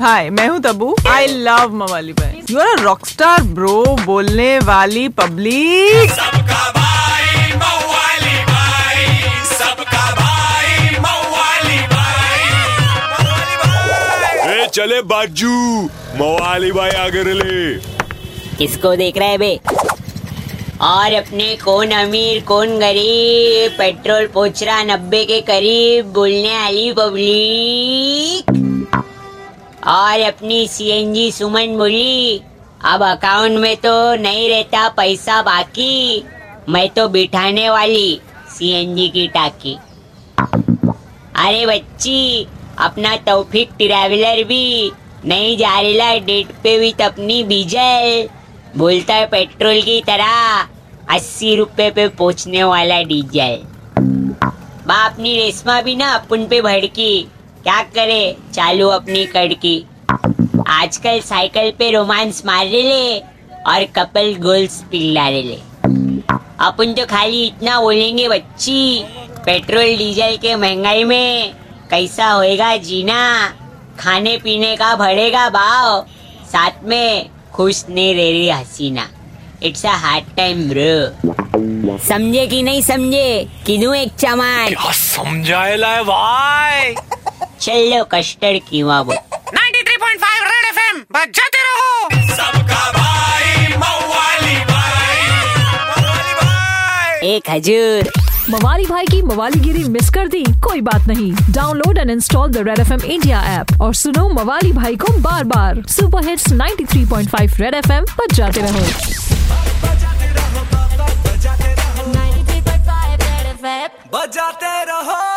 हाय मैं हूँ Tabu I love मवाली भाई। You are rock star bro बोलने वाली पब्लिक सबका भाई मवाली भाई। सबका भाई मवाली भाई। मवाली भाई ए चले बाजू। मवाली भाई आगे ले किसको देख रहा है बे? और अपने कौन अमीर कौन गरीब पेट्रोल पूछ रहा नब्बे के करीब बोलने वाली पब्लिक और अपनी सीएनजी सुमन बोली अब अकाउंट में तो नहीं रहता पैसा बाकी। मैं तो बिठाने वाली सीएनजी की टाकी। अरे बच्ची, अपना तौफिक ट्रैवलर भी, नहीं जा रेला डेट पे भी अपनी डीजल। बोलता है पेट्रोल की तरह अस्सी रुपए पे पहुँचने वाला डीजल। बापनी रेशमा भी ना अपन पे भड़की। क्या करे? चालू अपनी कड़की। आजकल साइकिल पे रोमांस मार ले और कपल गोल्स पिघला ले। अपन तो खाली इतना बोलेंगे, बच्ची। पेट्रोल, डीजल के महँगाई में कैसा होएगा जीना? खाने पीने का बढ़ेगा भाव। साथ में खुश नहीं रह रही हसीना। It's a hard time bro समझे कि नहीं समझे? किदू एक चमान है भाई? चलो कस्टर्ड कीवा बोल 93.5 रेड एफएम बजाते रहो। सबका भाई मवाली भाई। मवाली भाई। एक हजूर मवाली भाई की मवालीगिरी मिस कर दी कोई बात नहीं। Download and install the Red F M India app और सुनो मवाली भाई को बार बार super hits 93.5 Red F M पर जाते रहो। बजाते रहो।